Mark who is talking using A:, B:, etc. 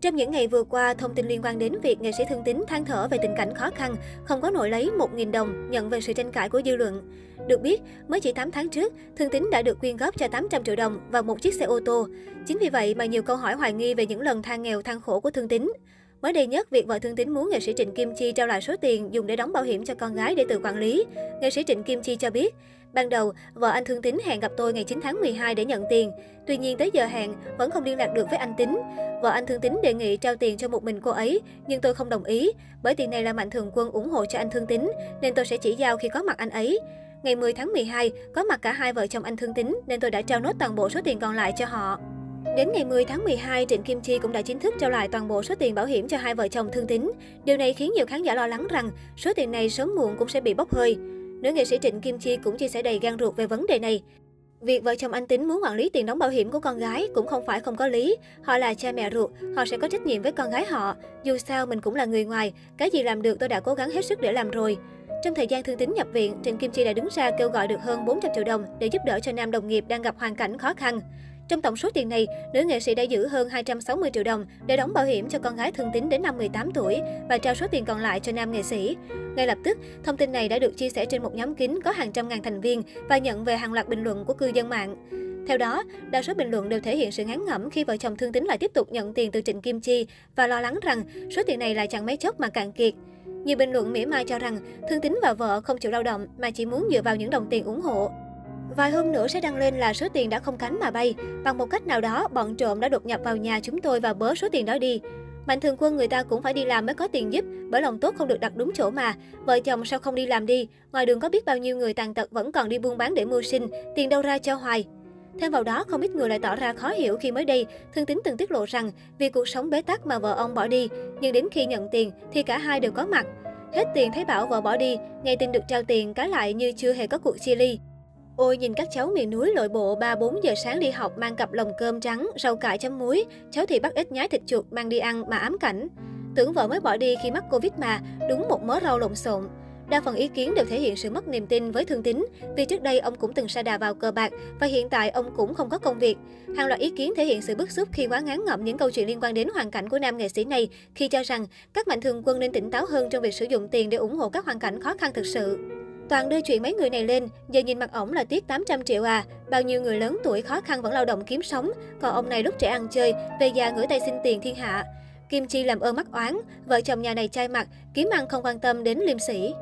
A: Trong những ngày vừa qua, thông tin liên quan đến việc nghệ sĩ Thương Tín than thở về tình cảnh khó khăn, không có nổi lấy 1.000 đồng nhận về sự tranh cãi của dư luận. Được biết, mới chỉ 8 tháng trước, Thương Tín đã được quyên góp cho 800 triệu đồng và một chiếc xe ô tô. Chính vì vậy mà nhiều câu hỏi hoài nghi về những lần than nghèo than khổ của Thương Tín. Mới đây nhất, việc vợ Thương Tín muốn nghệ sĩ Trịnh Kim Chi trao lại số tiền dùng để đóng bảo hiểm cho con gái để tự quản lý. Nghệ sĩ Trịnh Kim Chi cho biết, Ban đầu, vợ anh Thương Tín hẹn gặp tôi ngày 9 tháng 12 để nhận tiền. Tuy nhiên tới giờ hẹn vẫn không liên lạc được với anh Tín. Vợ anh Thương Tín đề nghị trao tiền cho một mình cô ấy, nhưng tôi không đồng ý, bởi tiền này là mạnh thường quân ủng hộ cho anh Thương Tín, nên tôi sẽ chỉ giao khi có mặt anh ấy. Ngày 10 tháng 12, có mặt cả hai vợ chồng anh Thương Tín nên tôi đã trao nốt toàn bộ số tiền còn lại cho họ. Đến ngày 10 tháng 12, Trịnh Kim Chi cũng đã chính thức trao lại toàn bộ số tiền bảo hiểm cho hai vợ chồng thương tín. Điều này khiến nhiều khán giả lo lắng rằng số tiền này sớm muộn cũng sẽ bị bốc hơi. Nữ nghệ sĩ Trịnh Kim Chi cũng chia sẻ đầy gan ruột về vấn đề này. Việc vợ chồng anh Tính muốn quản lý tiền đóng bảo hiểm của con gái cũng không phải không có lý. Họ là cha mẹ ruột, họ sẽ có trách nhiệm với con gái họ. Dù sao mình cũng là người ngoài, cái gì làm được tôi đã cố gắng hết sức để làm rồi. Trong thời gian thương tín nhập viện, Trịnh Kim Chi đã đứng ra kêu gọi được hơn 400 triệu đồng để giúp đỡ cho nam đồng nghiệp đang gặp hoàn cảnh khó khăn. Trong tổng số tiền này, nữ nghệ sĩ đã giữ hơn 260 triệu đồng để đóng bảo hiểm cho con gái thương tín đến năm 18 tuổi và trao số tiền còn lại cho nam nghệ sĩ. Ngay lập tức, thông tin này đã được chia sẻ trên một nhóm kín có hàng trăm ngàn thành viên và nhận về hàng loạt bình luận của cư dân mạng. Theo đó, đa số bình luận đều thể hiện sự ngán ngẩm khi vợ chồng thương tín lại tiếp tục nhận tiền từ Trịnh Kim Chi và lo lắng rằng số tiền này lại chẳng mấy chốc mà cạn kiệt. Nhiều bình luận mỉa mai cho rằng thương tín và vợ không chịu lao động mà chỉ muốn dựa vào những đồng tiền ủng hộ. Vài hôm nữa sẽ đăng lên là số tiền đã không cánh mà bay. Bằng một cách nào đó, bọn trộm đã đột nhập vào nhà chúng tôi và bớ số tiền đó đi. Mạnh thường quân người ta cũng phải đi làm mới có tiền giúp, bởi lòng tốt không được đặt đúng chỗ mà. Vợ chồng sao không đi làm đi? Ngoài đường có biết bao nhiêu người tàn tật vẫn còn đi buôn bán để mưu sinh, tiền đâu ra cho hoài. Thêm vào đó, không ít người lại tỏ ra khó hiểu khi mới đây, Thương Tín từng tiết lộ rằng vì cuộc sống bế tắc mà vợ ông bỏ đi, nhưng đến khi nhận tiền thì cả hai đều có mặt. Hết tiền thấy bảo vợ bỏ đi, ngày tin được trao tiền cái lại như chưa hề có cuộc chia ly. Ôi nhìn các cháu miền núi lội bộ 3-4 giờ sáng đi học mang cặp lồng cơm trắng, rau cải chấm muối, cháu thì bắt ít nhái thịt chuột mang đi ăn mà ám cảnh. Tưởng vợ mới bỏ đi khi mắc Covid mà, đúng một mớ rau lộn xộn. Đa phần ý kiến đều thể hiện sự mất niềm tin với Thương Tín, vì trước đây ông cũng từng sa đà vào cờ bạc và hiện tại ông cũng không có công việc. Hàng loạt ý kiến thể hiện sự bức xúc khi quá ngán ngẩm những câu chuyện liên quan đến hoàn cảnh của nam nghệ sĩ này khi cho rằng các mạnh thường quân nên tỉnh táo hơn trong việc sử dụng tiền để ủng hộ các hoàn cảnh khó khăn thực sự. Toàn đưa chuyện mấy người này lên, giờ nhìn mặt ổng là tiếc 800 triệu à. Bao nhiêu người lớn tuổi khó khăn vẫn lao động kiếm sống, còn ông này lúc trẻ ăn chơi, về già ngửa tay xin tiền thiên hạ. Kim Chi làm ơn mắc oán, vợ chồng nhà này chai mặt, kiếm ăn không quan tâm đến liêm sĩ.